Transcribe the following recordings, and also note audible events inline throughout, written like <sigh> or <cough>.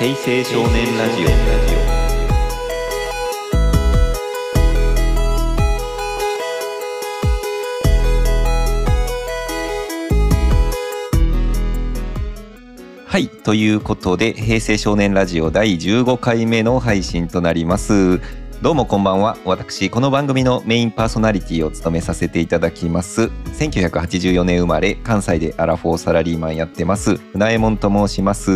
平成少年ラジオ。はい。ということで平成少年ラジオ第15回目の配信となります。どうもこんばんは。私この番組のメインパーソナリティを務めさせていただきます。1984年生まれ関西でアラフォーサラリーマンやってます。船右衛門と申します。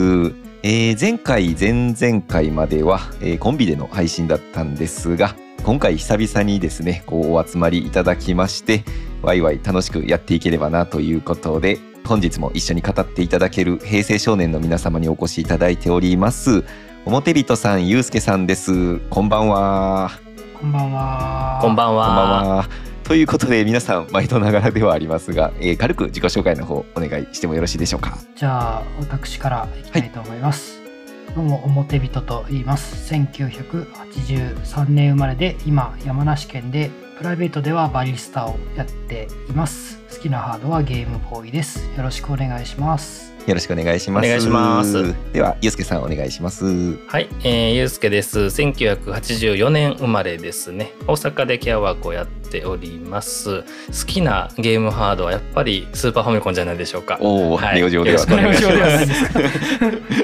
えー前回前々回までは、えーコンビでの配信だったんですが今回久々にですねこうお集まりいただきましてワイワイ楽しくやっていければなということで本日も一緒に語っていただける平成少年の皆様にお越しいただいております。表人さんゆうすけさんですこんばんはこんばんは。こんばんこんばんは。はということで皆さん毎度ながらではありますが、えー軽く自己紹介の方お願いしてもよろしいでしょうかじゃあ私からいきたいと思います。どうも表人と言います。1983年生まれで今山梨県でプライベートではバリスタをやっています。好きなハードはゲームボーイです。よろしくお願いします。よろしくお願いしますお願いしますではゆうすけさんお願いしますはい、えー、ゆうすけです。1984年生まれですね。大阪でケアワークをやっております。好きなゲームハードはやっぱりスーパーファミコンじゃないでしょうか。おお、はいネオジオではよろしくお願いします。<laughs>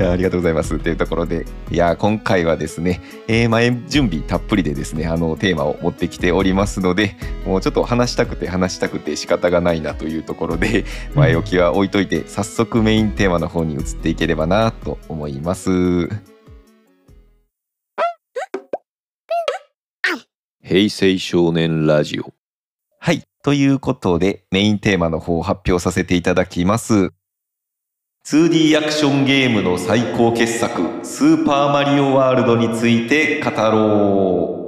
いやありがとうございます。というところでいや今回はですね、えー前準備たっぷりでですねあのテーマを持ってきておりますのでもうちょっと話したくて話したくて仕方がないなというところで前置きは置いといて早速メインテーマの方に移っていければなと思います。平成少年ラジオ。はい。ということでメインテーマの方を発表させていただきます 2D アクションゲームの最高傑作スーパーマリオワールドについて語ろ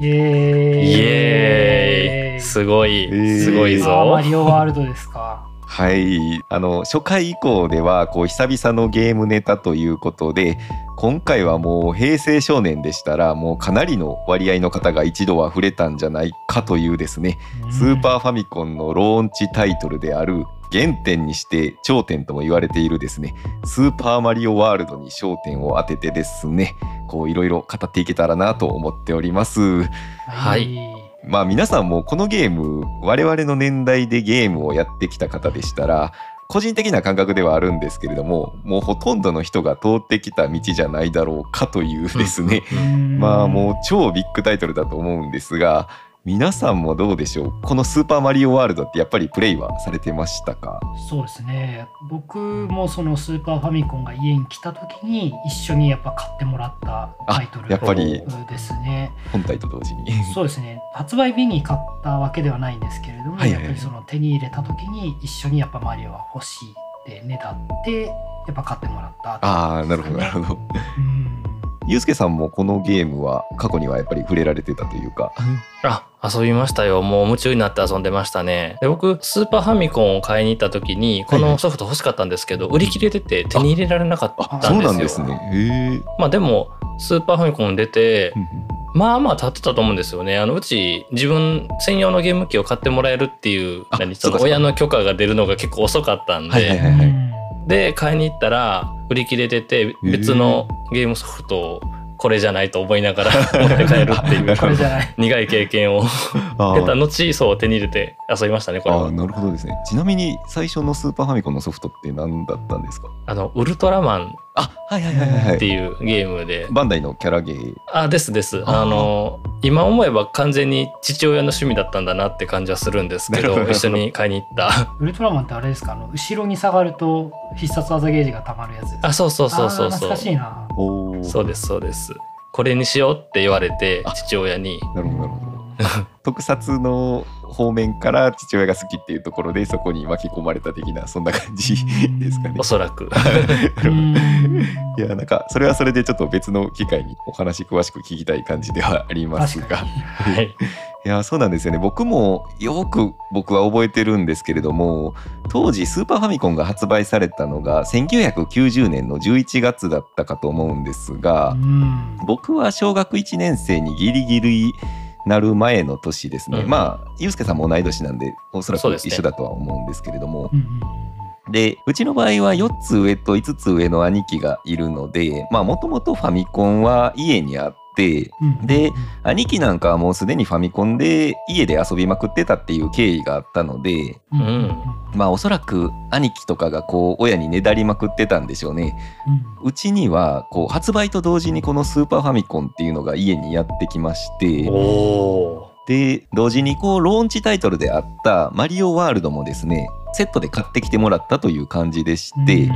イエーイ。イエーイ。すごい、ーすごいぞマ。リオワールドですか？うはいあの初回以降ではこう久々のゲームネタということで今回はもう平成少年でしたらもうかなりの割合の方が一度は触れたんじゃないかというですねスーパーファミコンのローンチタイトルである原点にして頂点とも言われているですねスーパーマリオワールドに焦点を当ててですねこういろいろ語っていけたらなと思っております。はい。まあ皆さんもこのゲーム我々の年代でゲームをやってきた方でしたら個人的な感覚ではあるんですけれどももうほとんどの人が通ってきた道じゃないだろうかというですねまあもう超ビッグタイトルだと思うんですが皆さんもどうでしょう？この「スーパーマリオワールド」ってやっぱりプレイはされてましたか？そうですね。僕もそのスーパーファミコンが家に来た時に一緒にやっぱ買ってもらったタイトルやっぱりですね本体と同時に。<laughs> そうですね。発売日に買ったわけではないんですけれども、はいはいはい。やっぱりその手に入れた時に一緒にやっぱマリオは欲しいってねだってやっぱ買ってもらったああなるほどなるほど。うんゆうすけさんもこのゲームは過去にはやっぱり触れられてたというか。あ、遊びましたよ。もう夢中になって遊んでましたね。で僕、スーパーファミコンを買いに行った時に、このソフト欲しかったんですけど、売り切れてて手に入れられなかったんですよ。あそうなんですね。へえ。まあでも、スーパーファミコン出て、まあまあ経ってたと思うんですよね。あのうち自分専用のゲーム機を買ってもらえるっていうあ何そうかそうか。親の許可が出るのが結構遅かったんで、で買いに行ったら売り切れてて別のゲームソフトをこれじゃないと思いながら <laughs> 持って帰るっていう。これじゃない苦い経験をあ経たー後そう手に入れて遊びましたねこれは。あーなるほどですね。ちなみに最初のスーパーファミコンのソフトって何だったんですか？あのウルトラマンあはいはいはいはい。はいっていうゲームで。バンダイのキャラゲー。あですです。あの今思えば完全に父親の趣味だったんだなって感じはするんですけどど。一緒に買いに行った。<laughs> ウルトラマンってあれですか？あの後ろに下がると必殺技ゲージがたまるやつです。かあそうそうそうそうそう。懐かしいな。そうですそうです。これにしようって言われてあ。父親に。なるほどなるほど <laughs> 特撮の方面から父親が好きっていうところでそこに巻き込まれた的なそんな感じですかね。お。そらく。<laughs> いやなんかそれはそれでちょっと別の機会にお話詳しく聞きたい感じではありますが。い。い。やそうなんですよね。僕もよく僕は覚えてるんですけれども当時スーパーファミコンが発売されたのが1990年の11月だったかと思うんですが、うん。僕は小学1年生にギリギリなる前の年ですね、うん。まあゆうすけさんも同い年なんでおそらく一緒だとは思うんですけれども、で、うちの場合は4つ上と5つ上の兄貴がいるので、まあもともとファミコンは家にあって、うんで、兄貴なんかはもうすでにファミコンで家で遊びまくってたっていう経緯があったので、うんうんまあおそらく兄貴とかがこう親にねだりまくってたんでしょうね。うちにはこう発売と同時にこのスーパーファミコンっていうのが家にやってきまして、で、同時にこうローンチタイトルであったマリオワールドもですね、セットで買ってきてもらったという感じでして、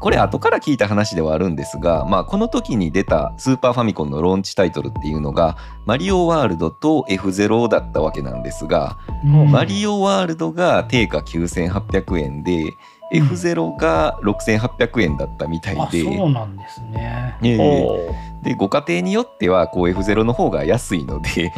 これ後から聞いた話ではあるんですが、まあ、この時に出たスーパーファミコンのローンチタイトルっていうのがマリオワールドと F0 だったわけなんですが、うん。マリオワールドが定価9800円で、F0 が6800円だったみたいあで、そうなんですね。えーでご家庭によってはこう F0 の方が安いので、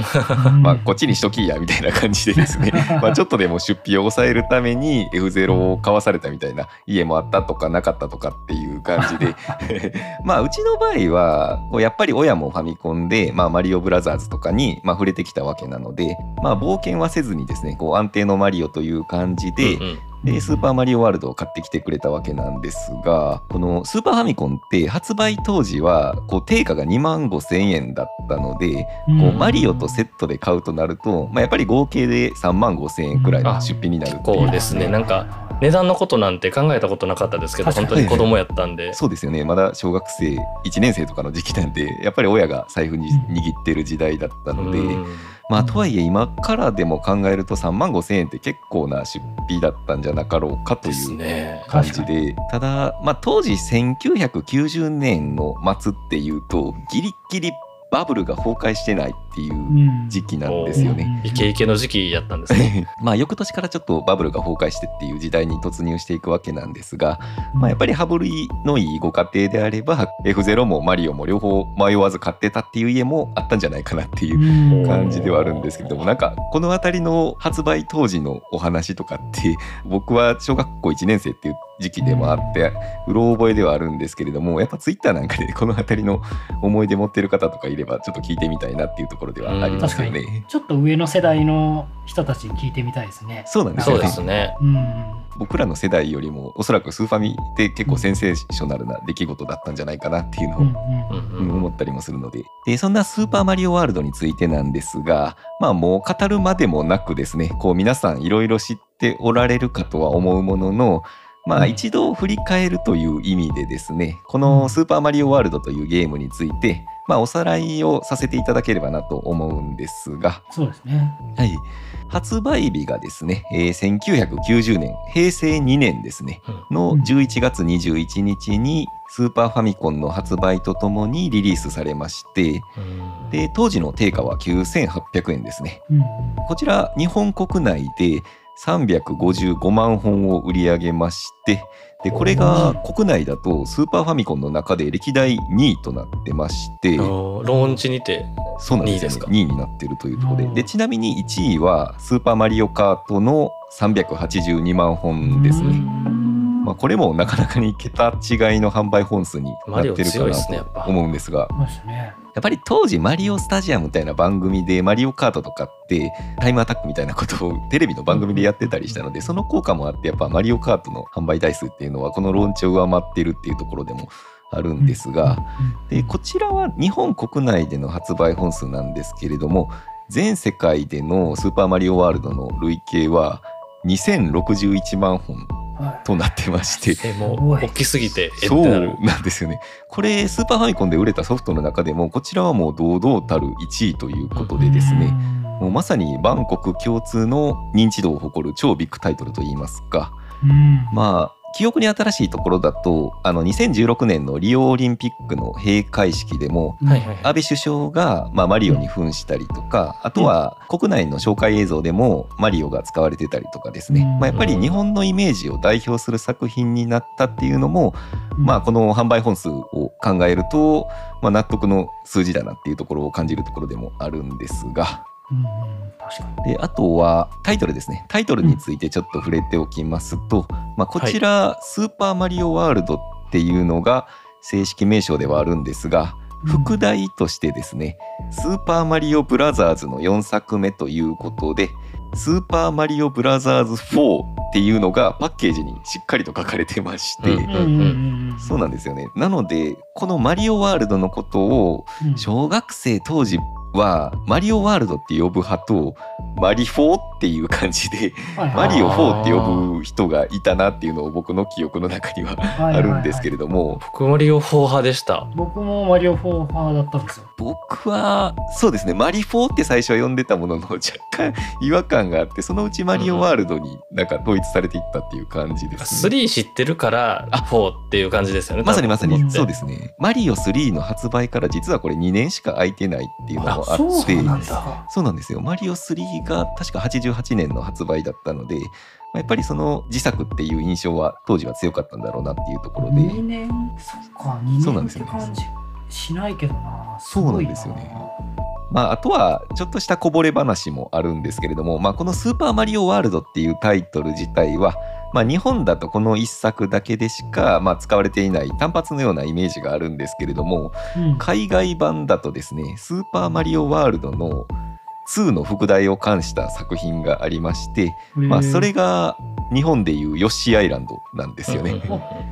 まあ、こっちにしときやみたいな感じでですね。<laughs> まあちょっとでも出費を抑えるために F0 を買わされたみたいな家もあったとかなかったとかっていう感じで。<laughs> まあうちの場合はこうやっぱり親もファミコンで、まあ、マリオブラザーズとかに、まあ、触れてきたわけなので、まあ、冒険はせずにですねこう安定のマリオという感じで、で、スーパーマリオワールドを買ってきてくれたわけなんですが、このスーパーファミコンって発売当時は、こう、定価が2万5千円だったので、うん。こう、マリオとセットで買うとなると、まあ、やっぱり合計で3万5千円くらいの出費になるっていう。結構ですね。なんか値段のことなんて考えたことなかったですけど本当に子供やったんで。そうですよね。まだ小学生1年生とかの時期なんで、やっぱり親が財布に握ってる時代だったので、うんまあ、とはいえ今からでも考えると3万5千円って結構な出費だったんじゃなかろうかというね。感じで。ただ、まあ、当時1990年の末っていうとギリッギリバブルが崩壊してないっていううん。時期なんですよね。イケイケの時期やったんですね。<laughs> まあ翌年からちょっとバブルが崩壊してっていう時代に突入していくわけなんですが、まあ、やっぱり羽振りのいいご家庭であれば F0 もマリオも両方迷わず買ってたっていう家もあったんじゃないかなっていううん。感じではあるんですけれどもなんかこの辺りの発売当時のお話とかって僕は小学校1年生っていう時期でもあってうろ覚えではあるんですけれどもやっぱツイッターなんかでこの辺りの思い出持ってる方とかいればちょっと聞いてみたいなっていうところではありますよ確ね。ちょっと上の世代の人たちに聞いてみたいですね。そうなんですよ。ねそうですね。うん。僕らの世代よりもおそらくスーファミって結構センセーショナルな出来事だったんじゃないかなっていうのをうんううん。ん思ったりもするので。でそんなスーパーマリオワールドについてなんですがまあもう語るまでもなくですねこう皆さんいろいろ知っておられるかとは思うもののまあうん。一度振り返るという意味でですねこのスーパーマリオワールドというゲームについてまあおさらいをさせていただければなと思うんですが。そうですね。はい。発売日がですね、えー1990年平成2年ですね。の11月21日にスーパーファミコンの発売とともにリリースされましてうん。で当時の定価は9800円ですね。うん。こちら日本国内で355万本を売り上げましてでこれが国内だとスーパーファミコンの中で歴代2位となってましてあのローンチにてそうなんですよ。ね2位ですか。2位になってるというところで。うんでちなみに1位はスーパーマリオカートの382万本ですね。まあ、これもなかなかに桁違いの販売本数になってるかなと思うんですが。やっぱり当時マリオスタジアムみたいな番組でマリオカートとかってタイムアタックみたいなことをテレビの番組でやってたりしたのでその効果もあってやっぱマリオカートの販売台数っていうのはこのローンチを上回ってるっていうところでもあるんですがでこちらは日本国内での発売本数なんですけれども全世界でのスーパーマリオワールドの累計は2061万本はいとなってまして。えもすごい。う大きすぎてそうなんですよね。これスーパーファミコンで売れたソフトの中でもこちらはもう堂々たる1位ということでですね、もうまさに万国共通の認知度を誇る超ビッグタイトルといいますか。うん。まあ記憶に新しいところだとあの2016年のリオオリンピックの閉会式でもはいはいはい。安倍首相が、まあ、マリオに扮したりとかあとは国内の紹介映像でもマリオが使われてたりとかですね、うん。まあ、やっぱり日本のイメージを代表する作品になったっていうのも、まあ、この販売本数を考えると、まあ、納得の数字だなっていうところを感じるところでもあるんですがうんうん確かに。であとはタイトル。ですね。タイトルについてちょっと触れておきますと、まあ、こちら、スーパーマリオワールドっていうのが正式名称ではあるんですが副題としてですね「スーパーマリオブラザーズ」の4作目ということで「スーパーマリオブラザーズ4」っっていうのがパッケージにしっかりと書かれてまして、うんうんうんうん。そうなんですよね。なのでこのマリオワールドのことをうん。小学生当時はマリオワールドって呼ぶ派とマリフォーっていう感じではいはいマリオ4って呼ぶ人がいたなっていうのを僕の記憶の中にはあるんですけれども僕マリオ4派でした。僕もマリオ4派だったんですよ。僕はそうですねマリフォーって最初は呼んでたものの若干違和感があってそのうちマリオワールドになんか統一されていったっていう感じですね。3知ってるから4っていう感じですよね。まさにまさにうんそうですね。マリオ3の発売から実はこれ2年しか空いてないっていうのもあそうって。そうなんですよ。マリオ3が確か88年の発売だったので、まあやっぱりその自作っていう印象は当時は強かったんだろうなっていうところで、2年？そっか2年っそうなんですよ。て感じしないけどな。すそうなんですよね。まあ、あとはちょっとしたこぼれ話もあるんですけれども、まあ、この「スーパーマリオワールド」っていうタイトル自体は、まあ、日本だとこの一作だけでしか、まあ、使われていない単発のようなイメージがあるんですけれどもうん。海外版だとですね「スーパーマリオワールド」の2の副題を冠した作品がありまして、まあ、それが日本でいうヨッシーアイランドなんですよね。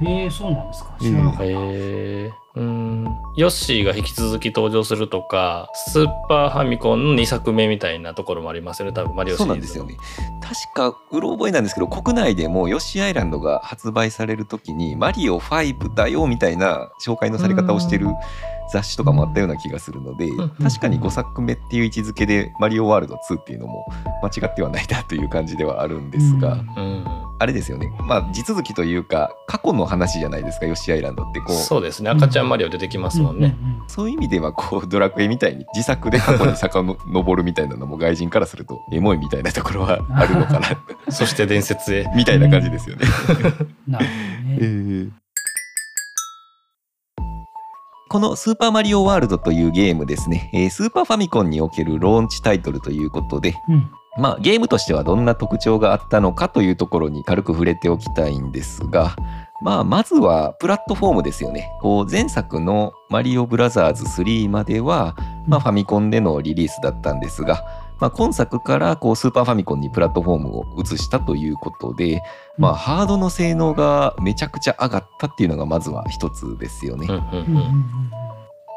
えそうなんですか。知らなかった。へえうんヨッシーが引き続き登場するとかスーパーファミコンの2作目みたいなところもありますよね多分マリオシそリーズうなんですよね。確かうろ覚えなんですけど国内でもヨッシーアイランドが発売される時にマリオ5だよみたいな紹介のされ方をしてる雑誌とかもあったような気がするのでん確かに5作目っていう位置づけでマリオワールド2っていうのも間違ってはないなという感じではあるんですが、うんうんあれですよね。まあ地続きというか過去の話じゃないですかヨッシーアイランドってこう。そうですね。赤ちゃんマリオ出てきますもんね、うんうんうん。そういう意味ではこうドラクエみたいに自作で過去に遡 <laughs> るみたいなのも外人からするとエモいみたいなところはあるのかな。<laughs> そして伝説へ。みたいな感じですよね。<laughs> なるほどね。この「スーパーマリオワールド」というゲームですね、えースーパーファミコンにおけるローンチタイトルということで、うん。まあ、ゲームとしてはどんな特徴があったのかというところに軽く触れておきたいんですが、まあ、まずはプラットフォームですよね。こう前作の「マリオブラザーズ3」までは、まあ、ファミコンでのリリースだったんですが、まあ、今作からこうスーパーファミコンにプラットフォームを移したということで、まあ、ハードの性能がめちゃくちゃ上がったっていうのがまずは一つですよね。うんうんうん。うんうん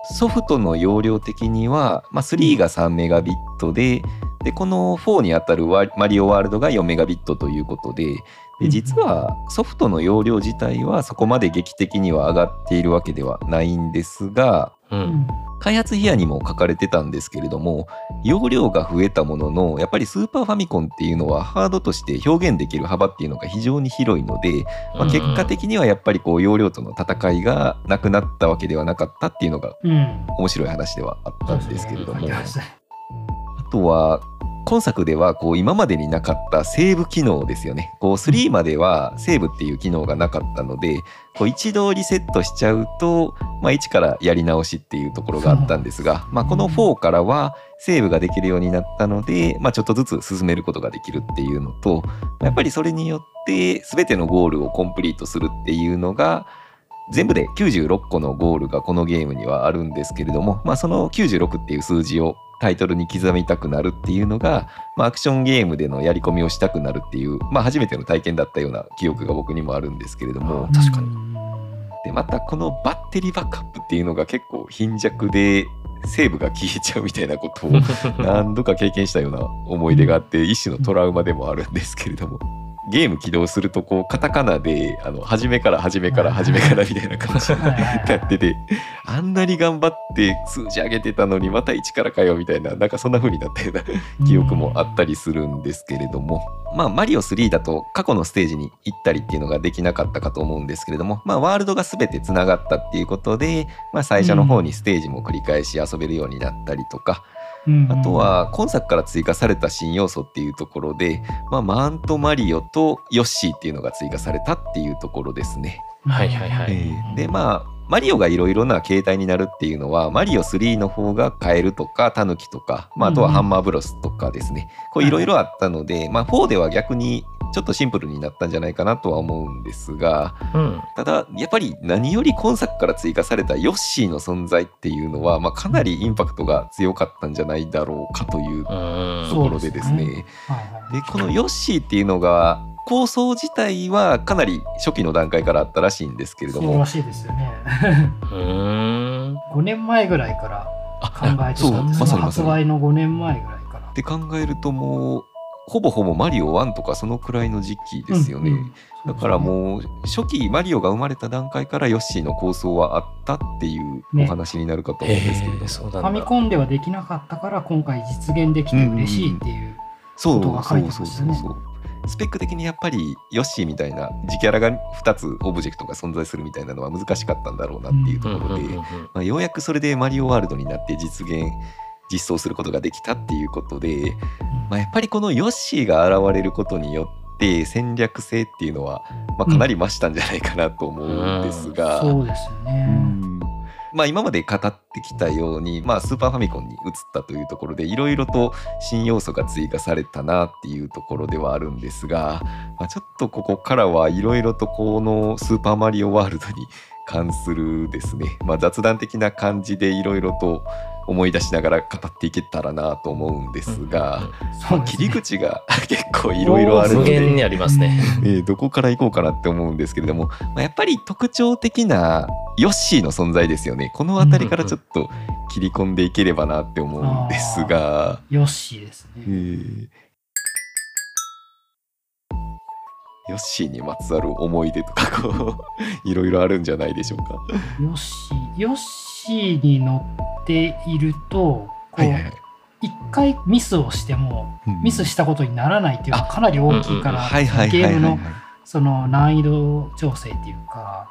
ソフトの容量的には、まあ、3が3メガビットででこの4にあたるワマリオワールドが4メガビットということでで実はソフトの容量自体はそこまで劇的には上がっているわけではないんですがううん。ん開発費用にも書かれてたんですけれども容量が増えたもののやっぱりスーパーファミコンっていうのはハードとして表現できる幅っていうのが非常に広いので、まあ、結果的にはやっぱりこう容量との戦いがなくなったわけではなかったっていうのがうん。面白い話ではあったんですけれども、あとは今作ではこう今までになかったセーブ機能ですよね。こう3まではセーブっていう機能がなかったので、こう一度リセットしちゃうと、まあ、一からやり直しっていうところがあったんですが、まあ、この4からはセーブができるようになったので、まあ、ちょっとずつ進めることができるっていうのと、やっぱりそれによって全てのゴールをコンプリートするっていうのが全部で96個のゴールがこのゲームにはあるんですけれども、まあ、その96っていう数字をタイトルに刻みたくなるっていうのが、まあ、アクションゲームでのやり込みをしたくなるっていう、まあ、初めての体験だったような記憶が僕にもあるんですけれども。確かに。でまたこのバッテリーバックアップっていうのが結構貧弱でセーブが消えちゃうみたいなことを何度か経験したような思い出があって一種のトラウマでもあるんですけれどもゲーム起動するとこうカタカナであの初めから初めから初めからみたいな感じになっててあんなに頑張って数字上げてたのにまた一からかよみたいななんかそんな風になったような記憶もあったりするんですけれども、まあマリオ3だと過去のステージに行ったりっていうのができなかったかと思うんですけれども、まあワールドが全てつながったっていうことで、まあ最初の方にステージも繰り返し遊べるようになったりとか、うんあとは今作から追加された新要素っていうところで、まあマントマリオとヨッシーっていうのが追加されたっていうところですね。はいはいはい。えーでまあマリオがいろいろな形態になるっていうのはマリオ3の方がカエルとかタヌキとか、まあ、あとはハンマーブロスとかですね、こういろいろあったので、まあ、4では逆にちょっとシンプルになったんじゃないかなとは思うんですがうんただやっぱり何より今作から追加されたヨッシーの存在っていうのは、まあ、かなりインパクトが強かったんじゃないだろうかといううんところでですね。はいはいでこのヨッシーっていうのが構想自体はかなり初期の段階からあったらしいんですけれどもそうらしいですよね。うーん。5年前ぐらいからあ考えてそうたんです発売の5年前ぐらいからっ。て考えるともうほぼほぼマリオ1とかそのくらいの時期ですよね、うんうん。だからもう初期マリオが生まれた段階からヨッシーの構想はあったっていうお話になるかと思うんですけれども、へえ、そうフ。ァミコンではできなかったから今回実現できて嬉しいっていう。そうことが書いてそうそうましたね。そうそうスペック的にやっぱりヨッシーみたいな自キャラが2つオブジェクトが存在するみたいなのは難しかったんだろうなっていうところで、ようやくそれでマリオワールドになって実現実装することができたっていうことで、まあ、やっぱりこのヨッシーが現れることによって戦略性っていうのは、まあ、かなり増したんじゃないかなと思うんですが、そうですようね。ん。まあ、今まで語ってきたように、まあ、スーパーファミコンに移ったというところでいろいろと新要素が追加されたなっていうところではあるんですが、まあ、ちょっとここからはいろいろとこのスーパーマリオワールドに関するですね、まあ、雑談的な感じでいろいろと思い出しながら語っていけたらなと思うんですが、そうですね切り口が <laughs> 結構いろいろある無ので。限にありますね。えーどこから行こうかなって思うんですけれども、まあ、やっぱり特徴的なヨッシーの存在ですよねこの辺りからちょっと切り込んでいければなって思うんですが、ヨッシーですえね。ーヨッシーにまつわる思い出とかこういろいろあるんじゃないでしょうか。ヨッシー、ヨッシーに乗っていると、こうはいはいはい。一回ミスをしてもうん。ミスしたことにならないっていうのはかなり大きいから、ゲームのその難易度調整っていうか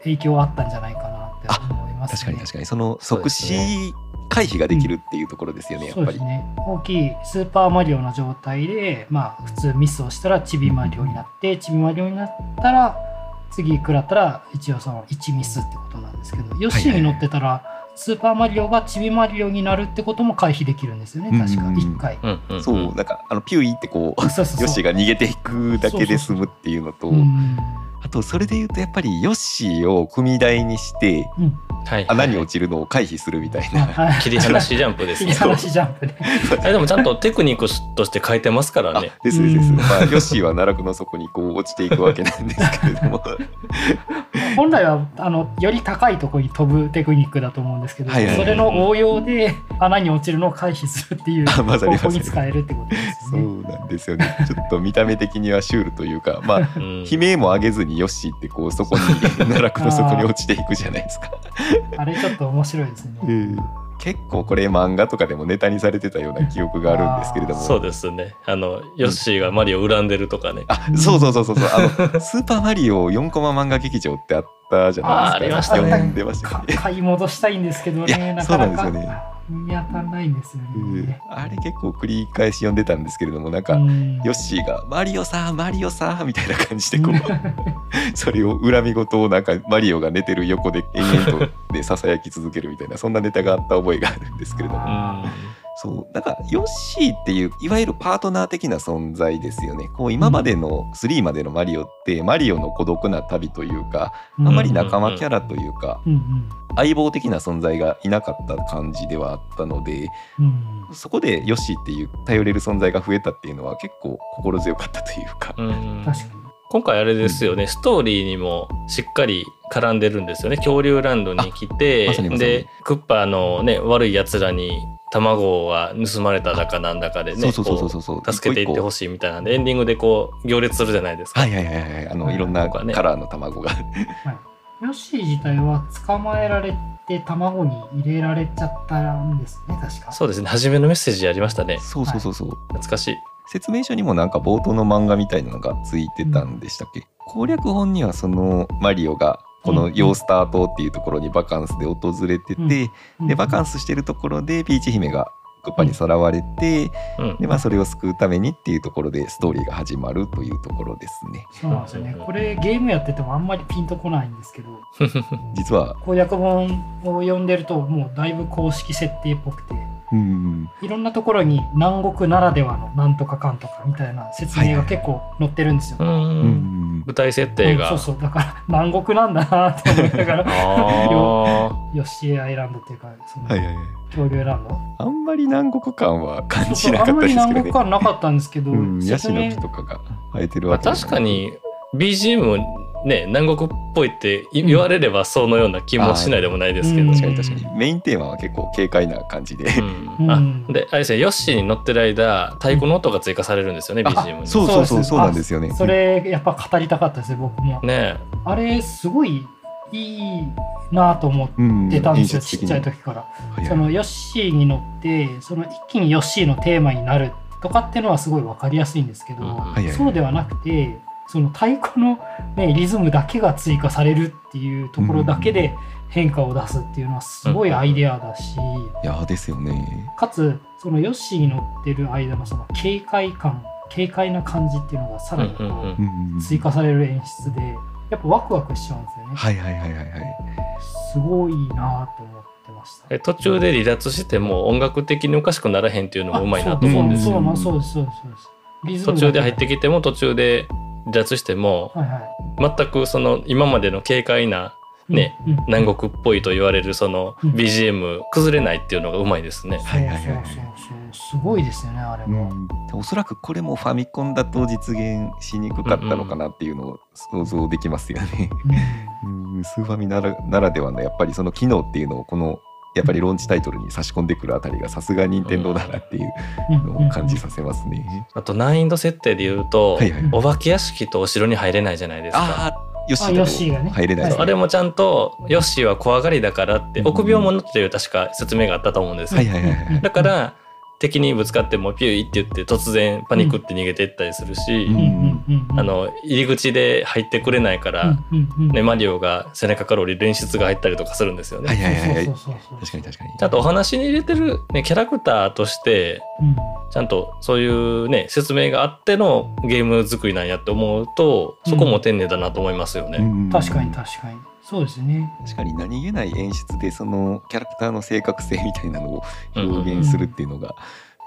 影響あったんじゃないかなって思いますね。確かに確かに。その即死回避ができるっていうところですよね、やっぱり。ね。大きいスーパーマリオの状態でまあ普通ミスをしたらチビマリオになってチビマリオになったら次食らったら一応その1ミスってことなんですけどヨッシーに乗ってたらスーパーマリオがチビマリオになるってことも回避できるんですよね確かうんうん。うん1回。うんうんうん。そうなんかあのピュイってこうそうそうそう。ヨッシーが逃げていくだけで済むっていうのとうんあとそれで言うとやっぱりヨッシーを踏み台にしてうんはい。穴に落ちるのを回避するみたいな。はい <laughs> 切り離しジャンプです <laughs> 切りね。離しジャンプで。<laughs> えでもちゃんとテクニックとして書いてますからあね。ですですまあヨッシーは奈落の底にこう落ちていくわけなんですけれども。本来はあのより高いところに飛ぶテクニックだと思うんですけど、はいはいはいそれの応用で穴に落ちるのを回避するっていうあまさに方法にまさに使えるってことですね。うなんですよね。ちょっと見た目的にはシュールというか、まあうん悲鳴も上げずにヨッシーってこうそこに奈落の底に落ちていくじゃないですか。<laughs> あれちょっと面白いですね。結構これ漫画とかでもネタにされてたような記憶があるんですけれども。そうですね。あの、ヨッシーがマリオを恨んでるとかね。あそうそうそうそうそうあの <laughs> スーパーマリオ4コマ漫画劇場ってあったじゃないですか。あありましたね読んでましたね。か買い戻したいんですけどいやね、なそうかなかなんですよね見当たらないんですよね。あれ結構繰り返し読んでたんですけれどもなんか、うんヨッシーが「マリオさんマリオさん」みたいな感じでこう <laughs> それを恨み事をなんかマリオが寝てる横で延々とでささやき続けるみたいなそんなネタがあった覚えがあるんですけれどもうん。そう。だからヨッシーっていういわゆるパートナー的な存在ですよね。こう今までの3までのマリオってマリオの孤独な旅というかあまり仲間キャラというかうんうん。相棒的な存在がいなかった感じではあったのでうん。そこでヨッシーっていう頼れる存在が増えたっていうのは結構心強かったというか。うん。確かに。今回あれですよね、ストーリーにもしっかり絡んでるんですよね恐竜ランドに来てあまさにまさに。でクッパーのね悪いやつらに卵が盗まれただかなんだかでねそうそうそうそうそう。こう助けていってほしいみたいなんでエンディングでこう行列するじゃないですか、はいはいはいはいあのはい。いろんなカラーの卵が。ヨッシー自体は捕まえられて卵に入れられちゃったんですね、確か。そうですね。初めのメッセージありましたね。そうそうそうそう。懐かしい説明書にもなんか冒頭の漫画みたいなのがついてたんでしたっけ、攻略本にはそのマリオがこのヨースター島っていうところにバカンスで訪れてて、うん。でバカンスしてるところでピーチ姫がクッパにさらわれて、うん。でまあ、それを救うためにっていうところでストーリーが始まるというところですね。そうなんですよね。これゲームやっててもあんまりピンとこないんですけど、<laughs> 実は <laughs> 攻略本を読んでるともうだいぶ公式設定っぽくて、うんいろんなところに南国ならではのなんとかかんとかみたいな説明が結構載ってるんですよ。うんうん舞台設定が、うんそうそう。だから南国なんだなって思いながらあヨッシーアイランドっていうかそのはいはいはい。恐竜ランド。あんまり南国感は感そうそうあじなかったんまり南国ですけどね感なかったんですけど、うん、ヤシの木とかが生えてるわけでも確かに BGM ね南国っぽいってい言われればそのような気もしないでもないですけど、うん。確かに確かに。メインテーマは結構軽快な感じで、うん。うん。あであれですねヨッシーに乗ってる間太鼓の音が追加されるんですよね、あ BGM に。そうそうそうそうなんですよね。それやっぱ語りたかったですね僕も。ね。あれすごいいいなと思っうんてたんですよ、ちっちゃい時から。そのヨッシーに乗ってその一気にヨッシーのテーマになるとかっていうのはすごい分かりやすいんですけど、うんうんはい。はいそうではなくてその太鼓の、ね、リズムだけが追加されるっていうところだけで変化を出すっていうのはすごいアイデアだし、いやですよね。かつそのヨッシーに乗ってる間のその軽快感軽快な感じっていうのがさらにこう、追加される演出でやっぱワクワクしちゃうんですよね。はいはいはいはいはい。すごいなと思ってました。え途中で離脱しても音楽的におかしくならへんっていうのもうまいなと思うんですよ。そうそうそうそうですそうですリズム途中で入ってきても途中で離脱してもはいはい。全くその今までの軽快なね、うんうん南国っぽいと言われるそのうん。BGM 崩れないっていうのがうまいですね。はいはいはいすごい。ですよねあれも、うん。おそらくこれもファミコンだと実現しにくかったのかなっていうのを想像できますよね。うん。スーファミならならではのやっぱりその機能っていうのをこのやっぱりローンチタイトルに差し込んでくるあたりがさすが任天堂だなっていううんのを感じさせますね。あと難易度設定で言うと、はいはいお化け屋敷とお城に入れないじゃないですか。ああヨッシあーがねと入れないですね。あれもちゃんとヨッシーは怖がりだからってうん臆病者っていう確か説明があったと思うんですよ。はいはいはいはいだから敵にぶつかってもピューって言って突然パニックって逃げていったりするし、うんうんうんうん。うんあの入り口で入ってくれないから、うんうんうん。ね、マリオが背中から降りる演出が入ったりとかするんですよね。確かに確かに。ちゃんとお話に入れてる、ね、キャラクターとしてうん。ちゃんとそういうね説明があってのゲーム作りなんやって思うとそこも丁寧だなと思いますよね。うん。確かに確かにそうですね。確かに何気ない演出でそのキャラクターの正確性みたいなのを表現するっていうのが、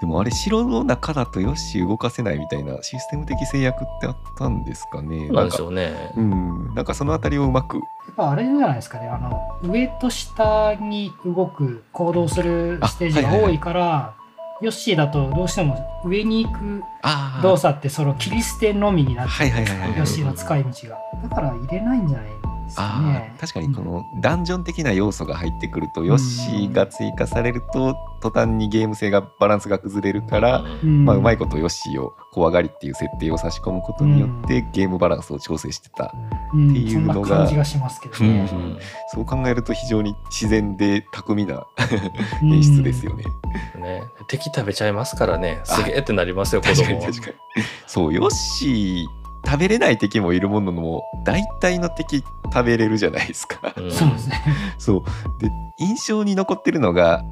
でもあれ城の中だとよし動かせないみたいなシステム的制約ってあったんですかね？なんでしかょうね。うん。なんかそのあたりをうまく。やっぱあれじゃないですかね。あの上と下に動く行動するステージが多いからヨッシーだとどうしても上に行くあ動作ってその切り捨てのみになっちゃはいはいはいはい。うヨッシーの使い道が。だから入れないんじゃないですね。ー確かにこのダンジョン的な要素が入ってくると、ヨッシーが追加されると途端にゲーム性がバランスが崩れるから、うん。まあ、うまいことヨッシーを怖がりっていう設定を差し込むことによって、ゲームバランスを調整してたうんっていうのがそんな感じがしますけどね、うんそう考えると非常に自然で巧みなうん。演出ですよね。ね、敵食べちゃいますからね。すげえってなりますよ子確か供は。に確かに。そうヨッシー食べれない敵もいるもののも大体の敵食べれるじゃないですか。うん。そうですね。そう。で印象に残ってるのが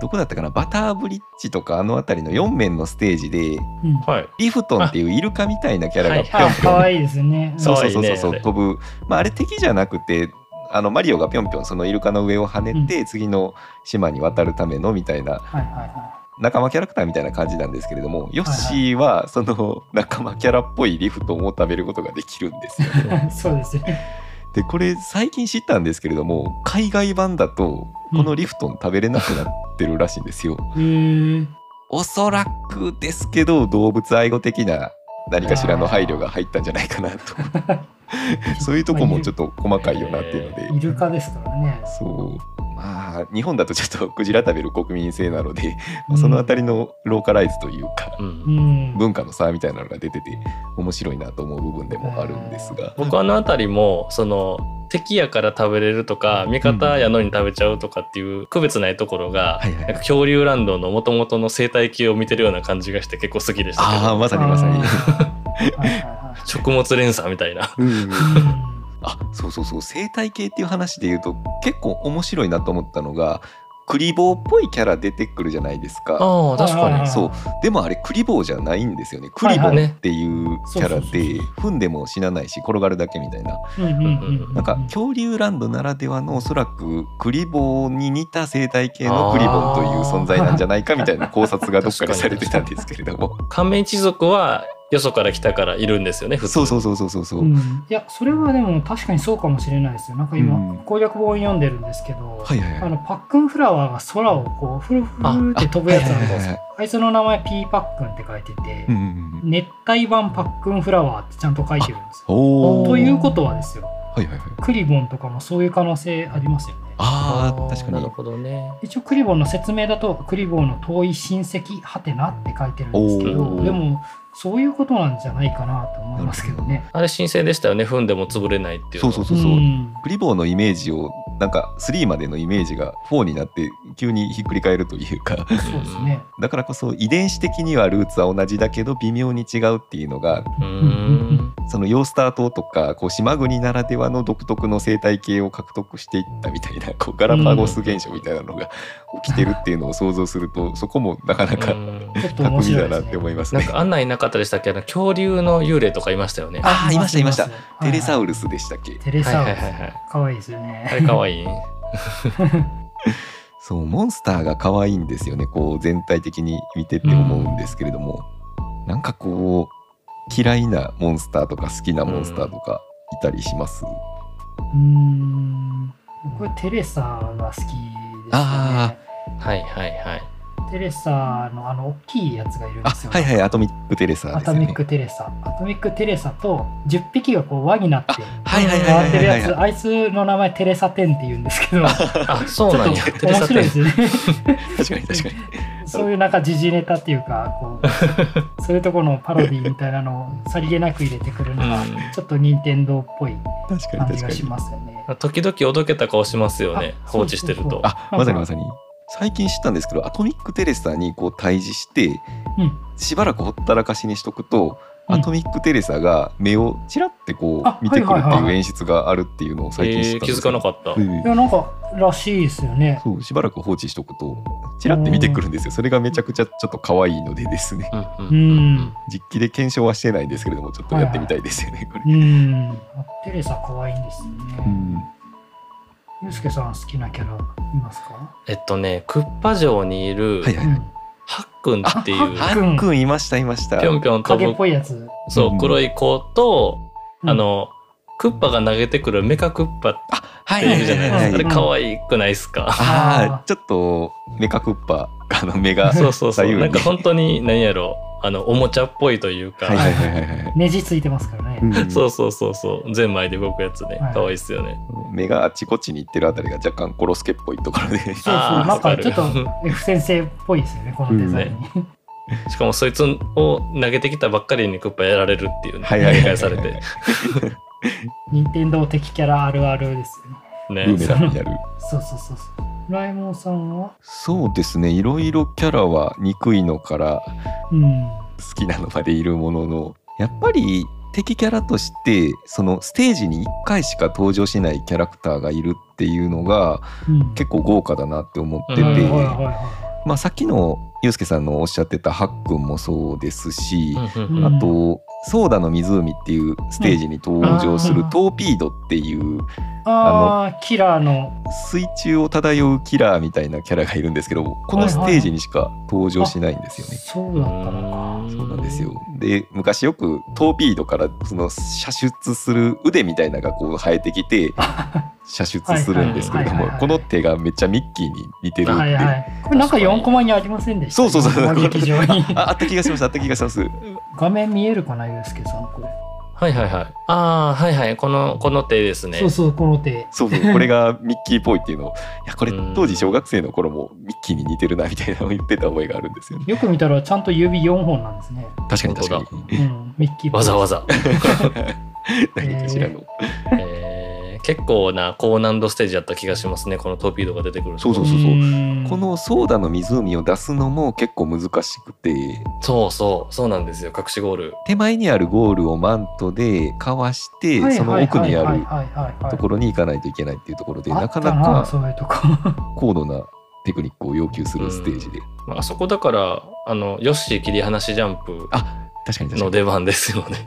どこだったかな？バターブリッジとかあの辺りの4面のステージでうん。はい。リフトンっていうイルカみたいなキャラがはい。ぴょんぴょん。あ可愛いですね。そうそうそうそう。ね飛ぶ、まあ、あれ敵じゃなくてあのマリオがぴょんぴょんそのイルカの上を跳ねて、次の島に渡るためのみたいなはいはいは仲間キャラクターみたいな感じなんですけれどもヨッシーはその仲間キャラっぽいリフトンを食べることができるんですよ。い <laughs> そうですね。でこれ最近知ったんですけれども海外版だとこのリフトン食べれなくなってるらしいんですよ。へーおそらくですけど動物愛護的な何かしらの配慮が入ったんじゃないかなと。<laughs> そういうとこもちょっと細かいよなっていうので。イルカですからね。そうまあ日本だとちょっとクジラ食べる国民性なので、まあそのあたりのローカライズというかうん。うん文化の差みたいなのが出てて面白いなと思う部分でもあるんですが。僕あの辺りもその敵やから食べれるとか味方やのに食べちゃうとかっていう区別ないところが、はいはい。なんか恐竜ランドのもともとの生態系を見てるような感じがして結構好きでしたああまさにまさに。<laughs> <laughs> 食物連鎖みたいな。<laughs> あそうそうそう。生態系っていう話で言うと結構面白いなと思ったのがクリボーっぽいキャラ出てくるじゃないですか。ああ確かに。そう。でもあれクリボーじゃないんですよね。クリボーっていうキャラで踏んでも死なないし転がるだけみたいな。なんか恐竜ランドならではのおそらくクリボーに似た生態系のクリボンという存在なんじゃないかみたいな考察がどっかでされてたんですけれども。亀一族はよそから来たからいるんですよね普通。そうそうそうそうそう。そう、うん、いやそれはでも確かにそうかもしれないですよ。なんか今、うん。攻略本読んでるんですけど、はいはいはい。あのパックンフラワーが空をこうフルフルって飛ぶやつなんですよ。あはいつの名前ピーパックンって書いてて、うんうんうん。熱帯版パックンフラワーってちゃんと書いてるんですよ。ということはですよはいはいはい。クリボンとかもそういう可能性ありますよね。ああ確かに。なるほどね。一応クリボンの説明だとクリボンの遠い親戚はてなって書いてるんですけどでもそういうことなんじゃないかなと思いますけどね。あれ申請でしたよね踏んでも潰れないっていうのそうそうそうそう、んクリボーのイメージをなんか3までのイメージが4になって急にひっくり返るというかそうですね。だからこそ遺伝子的にはルーツは同じだけど微妙に違うっていうのがそのヨースター島とかこう島国ならではの独特の生態系を獲得していったみたいな <laughs> こうガラパゴス現象みたいなのが起きてるっていうのを想像するとそこもなかなか巧面みだなって。思いますね。なんか案内なかったでしたっけ？あの恐竜の幽霊とかいましたよね。あーいましたいました。テレサウルルスでしたっけ？テレサウルス。はいはいはいはい。可愛いですよね。あれかわい。いそうモンスターが可愛いんですよね。こう全体的に見てて思うんですけれども、なんかこう嫌いなモンスターとか好きなモンスターとかいたりします、うーん。これテレサが好きですよあね。はいはいはいテレサのあの大きいやつがいるんあですよ。はいはいアトミックテレサね。アトミックテレサ。アトミックテレサと10匹がこう輪になってはいはいはいはい回ってるやつ、はあいつの名前テレサテンって言うんですけど、あそうなんや。面白いですよね。確かに確かに。そういうなんか時事ネタっていうか、こう <laughs> そういうところのパロディみたいなのをさりげなく入れてくるのが、うん。ちょっと任天堂っぽい感じがしますよね。時々おどけた顔しますよね。あ放置してると。あまさにまさに最近知ったんですけどアトミックテレサにこう対峙してうん。しばらくほったらかしにしとくと、うん。アトミックテレサが目をちらってこあう見てくるってはいはい。はいいう演出があるっていうのを最近知ったんですづかなかった。うんいや、なんからしいですよね。そうしばらく放置しとくとちらって見てくるんですよ。それがめちゃくちゃちょっと可愛いのでですね。うん。実機で検証はしてないんですけれどもちょっとやってみたいですよねこれ。うん。テレサ可愛いんですよね。うんゆうすけさん好きなキャラいますか？えっとねクッパ城にいるはいはい。うん。ハックンっていあうハはっくんいましたいました。ぴょんぴょん飛影っぶぽいやつ。うん。そう黒い子とうん。あのクッパが投げてくるメカクッパっはているじゃないですか。あれうん可愛くないですか？ああちょっとメカクッパあの目がそうそうそう。なんか本当に何やろあのおもちゃっぽいというか、はいはいはいはい。はいネジついてますからね。うん。そうそうそうそう。全枚で動くやつね。はい。可愛いっすよね、目があっちこっちに行ってるあたりが若干コロスケっぽいところで。そうそう、なんかちょっと F 先生っぽいですよね、このデザイン。しかもそいつを投げてきたばっかりにクッパやられるっていうね。はいはいはいされて。<laughs> 任天堂的キャラあるあるですよね。ブーメねランになる。そうそうそうそう。ライモンさんは？そうですね。いろいろキャラは憎いのからうん。好きなのまでいるもののやっぱり敵キャラとしてそのステージに1回しか登場しないキャラクターがいるっていうのがうん、結構豪華だなって思ってて、うんはいはいはいはまあ、さっきのゆうすけさんのおっしゃってたハックンもそうですし、うんうんうん。あと「ソーダの湖」っていうステージに登場するうんトーピードっていうい。ああ、キラーの。水中を漂うキラーみたいなキャラがいるんですけどこのステージにしか登場しないんですよね。そうだったのか。そうなんですよで昔よくトーピードからその射出する腕みたいなのがこう生えてきて <laughs> 射出するんですけれどもこの手がめっちゃミッキーに似てるって、はいはい。これなんか4コマにありませんでした？そうそうそう4コマ劇場に。ああった気がしますあった気がします画面見えるかな、ゆうすけさん、これ。はいはいはい。ああはいはい。このこの手ですね。そうそう、この手。そうそうこれがミッキーっぽいっていうの。を <laughs> いやこれうん当時小学生の頃もミッキーに似てるなみたいなのを言ってた覚えがあるんですよね。よく見たらちゃんと指4本なんですね。確かに確かに。うん、ミッキーっぽい。わざわざ、<laughs> <laughs> 何かしらの。えー結構な高難度ステージだった気がしますね。このトーピードが出てくるそうそうそうそう。うん。このソーダの湖を出すのも結構難しくて。そうそうそうなんですよ。隠しゴール。手前にあるゴールをマントでかわしてその奥にあるところに行かないといけないっていうところでなかなかそういうとこ。<laughs> <laughs> 高度なテクニックを要求するステージで。まああそこだからあのヨッシー切り離しジャンプ。あ確かに確かに。の出番ですよね。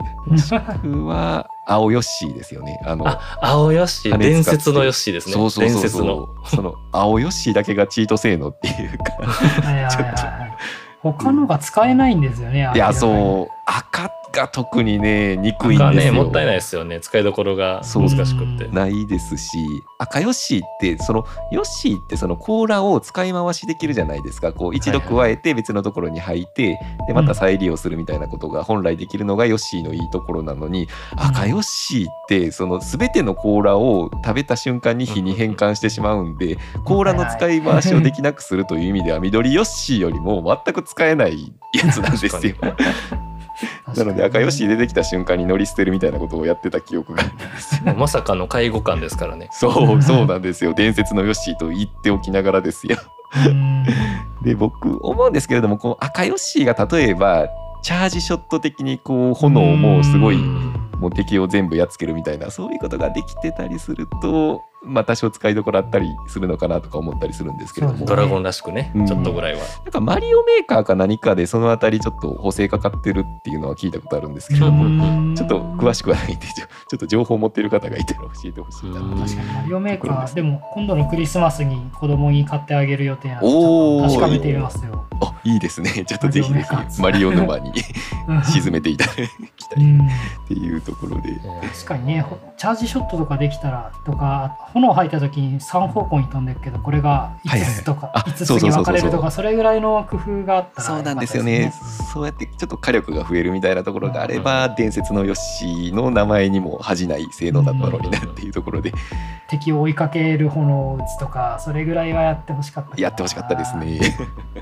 僕は青ヨッシーですよね。あのあ青ヨッシー。伝説のヨッシーですね。そうそうそう伝説の。そうその青ヨッシーだけがチート性能っていうかはいはいはいはい <laughs> 他のが使えないんですよね。いやう。そう。赤が特にね憎いんがですよ。ねもったいないですよね。使いどころが難しくって。ないですし。赤ヨッシーってそのヨッシーってその甲羅を使い回しできるじゃないですか。こう一度加えて別のところに履いてでまた再利用するみたいなことが本来できるのがヨッシーのいいところなのに赤ヨッシーってその全ての甲羅を食べた瞬間に火に変換してしまうんで甲羅の使い回しをできなくするという意味では緑ヨッシーよりも全く使えないやつなんですよ。なので赤ヨッシー出てきた瞬間に乗り捨てるみたいなことをやってた記憶があるんです。よ。<laughs> まさかの介護官ですからね。そうそうなんですよ。伝説のヨッシーと言っておきながらですよ。うん。で僕思うんですけれどもこう赤ヨッシーが例えばチャージショット的にこう炎をもうすごいうん。もう敵を全部やっつけるみたいなそういうことができてたりするとまあ多少使いどころあったりするのかなとか思ったりするんですけれども。そうドラゴンらしくねうん。ちょっとぐらいは。なんかマリオメーカーか何かでそのあたりちょっと補正かかってるっていうのは聞いたことあるんですけれども、うん。ちょっと詳しくはないんでちょっと情報を持ってる方がいたら教えてほしいなうん確かにマリオメーカーでも今度のクリスマスに子供に買ってあげる予定なんで確かめてみますよ。あいいですね。<laughs> ちょっとぜひぜひマリオメーカーマリオ沼にう <laughs> ん沈めていただきたいうんっていうところで。確かにねほチャージショットとかできたらとか炎吐いた時に3方向に飛んでるけどこれが5つとかはい。はいはいあ5つに分かれるとかそれぐらいの工夫があったらそうなんですかよね。そうやってちょっと火力が増えるみたいなところがあれば、伝説のヨッシーの名前にも恥じない性能だったのになっていうところで、敵を追いかける炎を撃つとかそれぐらいはやってほしかったやってほしかったですね。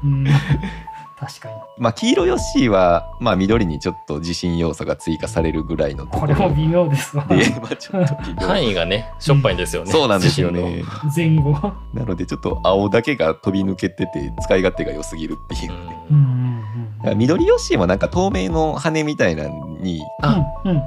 うん <laughs> 確かに。まあ黄色ヨッシーは、まあ、緑にちょっと自信要素が追加されるぐらいのとこれも微妙ですわ。で、まあ、ちょっと微妙。範囲がねしょっぱいんですよね。そうなんですよね。前後。なのでちょっと青だけが飛び抜けてて使い勝手が良すぎるっていう。う。んうんうん緑ヨッシーもなんか透明の羽みたいなのに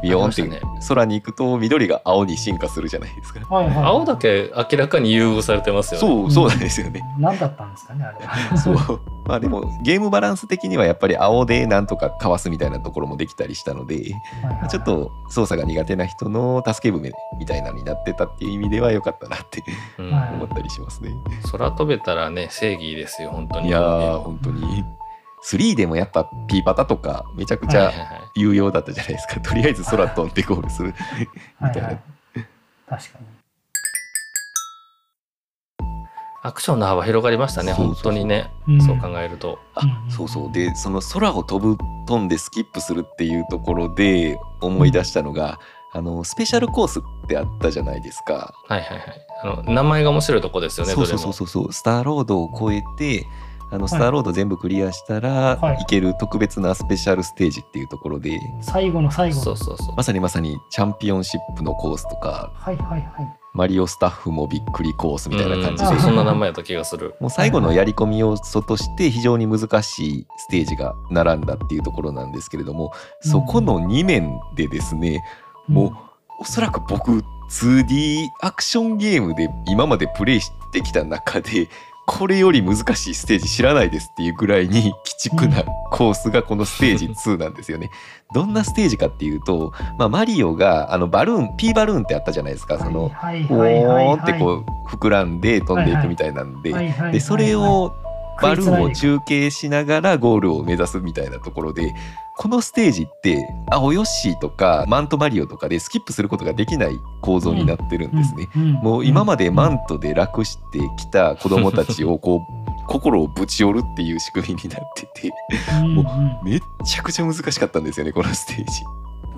ビヨーンって空に行くと緑が青に進化するじゃないですか。はいはい青だけ明らかに優遇されてますよね。そうそうなんですよね。何だったんですかねあれは。そう。まあでもゲームバランス的にはやっぱり青でなんとかかわすみたいなところもできたりしたのではいはい。ちょっと操作が苦手な人の助け舟みたいなのになってたっていう意味では良かったなって思ったりしますね。空飛べたらね正義ですよ本当に。いやー本当に3でもやっぱピーパタとかめちゃくちゃはいはいはい。有用だったじゃないですか。<laughs> とりあえず空飛んでゴールする。みたいな。はい。はい確かに。アクションの幅広がりましたねそうそう本当にね。うん。そう考えると。あうんそうそう。でその空を飛ぶ飛んでスキップするっていうところで思い出したのが、あのスペシャルコースってあったじゃないですか。はいはいはい。あの名前が面白いとこですよねそうそうそうそうそう。スターロードを越えてあのスターロード全部クリアしたら、はい。行ける特別なスペシャルステージっていうところで。最後の最後。のそうそうそう。まさにまさにチャンピオンシップのコースとかはいはいはい。マリオスタッフもびっくりコースみたいな感じで。うん。そんな名前やった気がする。もう最後のやり込み要素として非常に難しいステージが並んだっていうところなんですけれども、そこの2面でですねもうおそらく僕 2D アクションゲームで今までプレイしてきた中でこれより難しいステージ知らないですっていうぐらいに <laughs> 鬼畜なコースがこのステージ2なんですよね。どんなステージかっていうと、まあ、マリオがあのバルーン P バルーンってあったじゃないですか。そのはいおはいはいはい。ーんってこう膨らんで飛んでいくみたいなんで。でそれをバルーンを中継しながらゴールを目指すみたいなところでこのステージって青ヨッシーとかマントマリオとかでスキップすることができない構造になってるんですね。もう今までマントで楽してきた子供たちを <laughs> こう心をぶち折るっていう仕組みになっててもうめっちゃくちゃ難しかったんですよねこのステージ。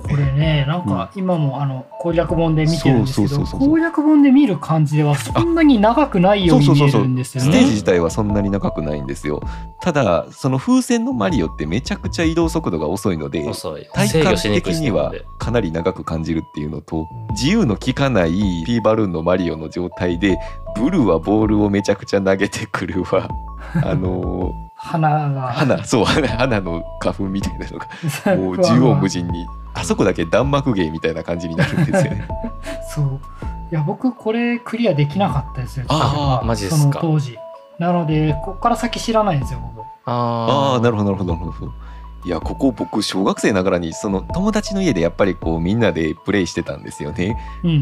これねなんか今もあの攻略本で見てるんですけどそうそうそうそう攻略本で見る感じではそんなに長くないように見えるんですよね。ステージ自体はそんなに長くないんですよ。ただその風船のマリオってめちゃくちゃ移動速度が遅いので体感的にはかなり長く感じるっていうのと自由の利かないピーバルーンのマリオの状態でブルーはボールをめちゃくちゃ投げてくるわ。あの花が。ー花そう <laughs> 花花の花粉みたいなのがもう縦横無尽にあそこだけ弾幕芸みたいな感じになるんですよね。<laughs> そう。いや僕これクリアできなかったですよあーマジっすか。その当時。なのでこっから先知らないんですよ僕。あああなるほどなるほどなるほど。いやここ僕小学生ながらにその友達の家でやっぱりこうみんなでプレイしてたんですよね。うんうん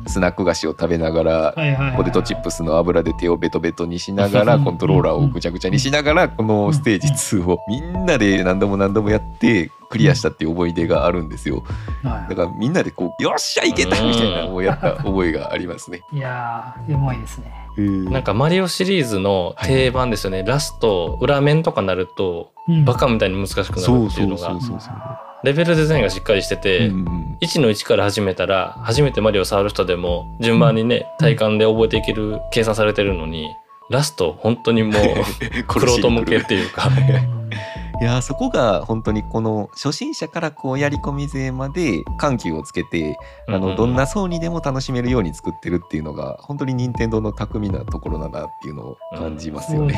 うん。スナック菓子を食べながらはいはいはいはい。ポテトチップスの油で手をベトベトにしながらうんコントローラーをぐちゃぐちゃにしながらこのステージ2をみんなで何度も何度もやってクリアしたっていう思い出があるんですよ。はだからみんなでこうよっしゃいけたみたいなのをやった覚えがありますね。い、いやー、エモいですね。なんかマリオシリーズの定番ですよね、ラスト裏面とかなるとうん。バカみたいに難しくなるっていうのが。レベルデザインがしっかりしてて、うんうん1の1から始めたら初めてマリオを触る人でも順番にね体感で覚えていける計算されてるのにラスト本当にもうクロート向けっていうか。うん <laughs> いやーそこが本当にこの初心者からこうやり込み勢まで緩急をつけてあのどんな層にでも楽しめるように作ってるっていうのが本当に任天堂の巧みなところだなっていうのを感じますよね。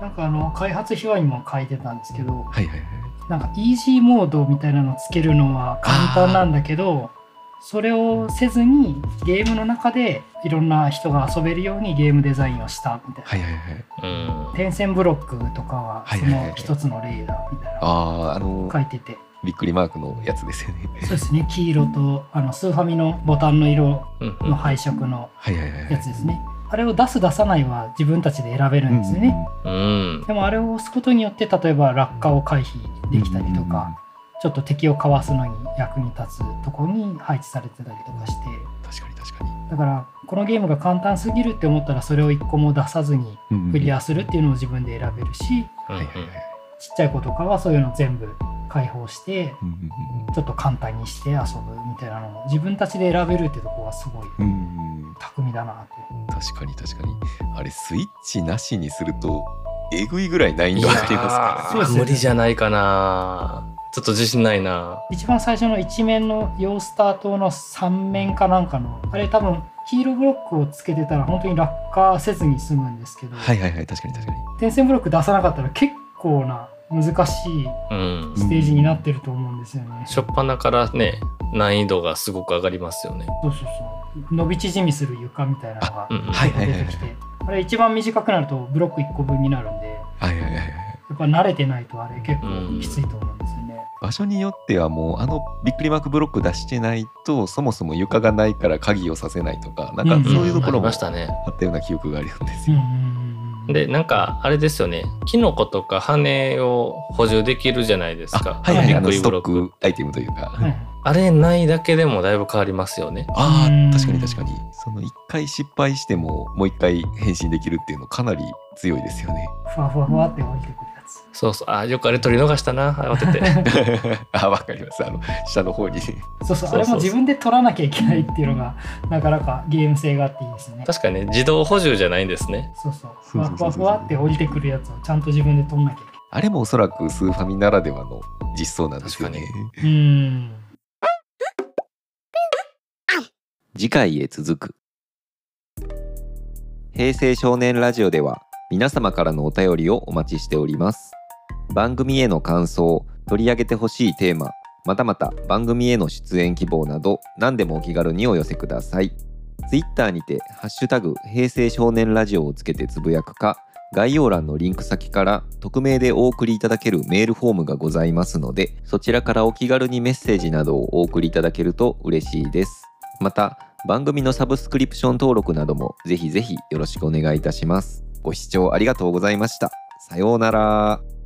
なんかあの開発秘話にも書いてたんですけど、はいはいはい。なんかイージーモードみたいなのつけるのは簡単なんだけど、それをせずにゲームの中でいろんな人が遊べるようにゲームデザインをしたみたいな。はいはいはい。うん点線ブロックとかはその一つの例だみたいなのあああの書いてて。びっくりマークのやつですよね。そうですね。黄色とあのスーファミのボタンの色うんうんの配色の。やつですね。あれを出す出さないは自分たちで選べるんですよね。うんでもあれを押すことによって例えば落下を回避できたりとか、ちょっと敵をかわすのに役に立つところに配置されてたりとかして確かに確かに。だからこのゲームが簡単すぎるって思ったらそれを一個も出さずにクリアするっていうのを自分で選べるしうんはいはいはい。ちっちゃい子とかはそういうの全部開放してうんうんちょっと簡単にして遊ぶみたいなのを自分たちで選べるってとこはすごい巧みだなって確かに確かに。あれスイッチなしにするとえぐいぐらい難易度ありますからね。そうですよね無理じゃないかなちょっと自信ないな一番最初の一面のヨースター島の3面かなんかのあれ多分黄色ブロックをつけてたら本当に落下せずに済むんですけど、はいはいはい確かに確かに。点線ブロック出さなかったら結構な難しいうんステージになってると思うんですよね。初っ端からね難易度がすごく上がりますよねそうそうそう伸び縮みする床みたいなのが出てきてあれ一番短くなるとブロック1個分になるんではいはいはいはい。やっぱ慣れてないとあれ結構きついと思う。場所によってはもうあのびっくりマークブロック出してないとそもそも床がないから鍵をさせないとかなんかうんそういうところもあっましたね。たような記憶があるんですよ。でなんかあれですよね。キノコとか羽を補充できるじゃないですか。はいはいあのストッククアイテムというか。はいあれないだけでもだいぶ変わりますよね。あうん。あ確かに確かに。その一回失敗してももう一回変身できるっていうのかなり強いですよね。ふわふわふわって降りてくる。そうそう。あよくあれ取り逃したな。慌てて。<laughs> あわかります。あの下の方に。そうそう、そうそう。あれも自分で取らなきゃいけないっていうのが、なかなかゲーム性があっていいですね。確かにね自動補充じゃないんですね。そうそう、ふわふわふわって降りてくるやつをちゃんと自分で取んなきゃいあれもおそらくスーファミならではの実装なんですよね。けない。うーん。次回へ続く。平成少年ラジオでは皆様からのお便りをお待ちしております番組への感想取り上げてほしいテーマまたまた番組への出演希望など何でもお気軽にお寄せください。ツイッターにて「ハッシュタグ平成少年ラジオ」をつけてつぶやくか概要欄のリンク先から匿名でお送りいただけるメールフォームがございますのでそちらからお気軽にメッセージなどをお送りいただけると嬉しいです。また番組のサブスクリプション登録などもぜひぜひよろしくお願いいたします。ご視聴ありがとうございました。さようなら。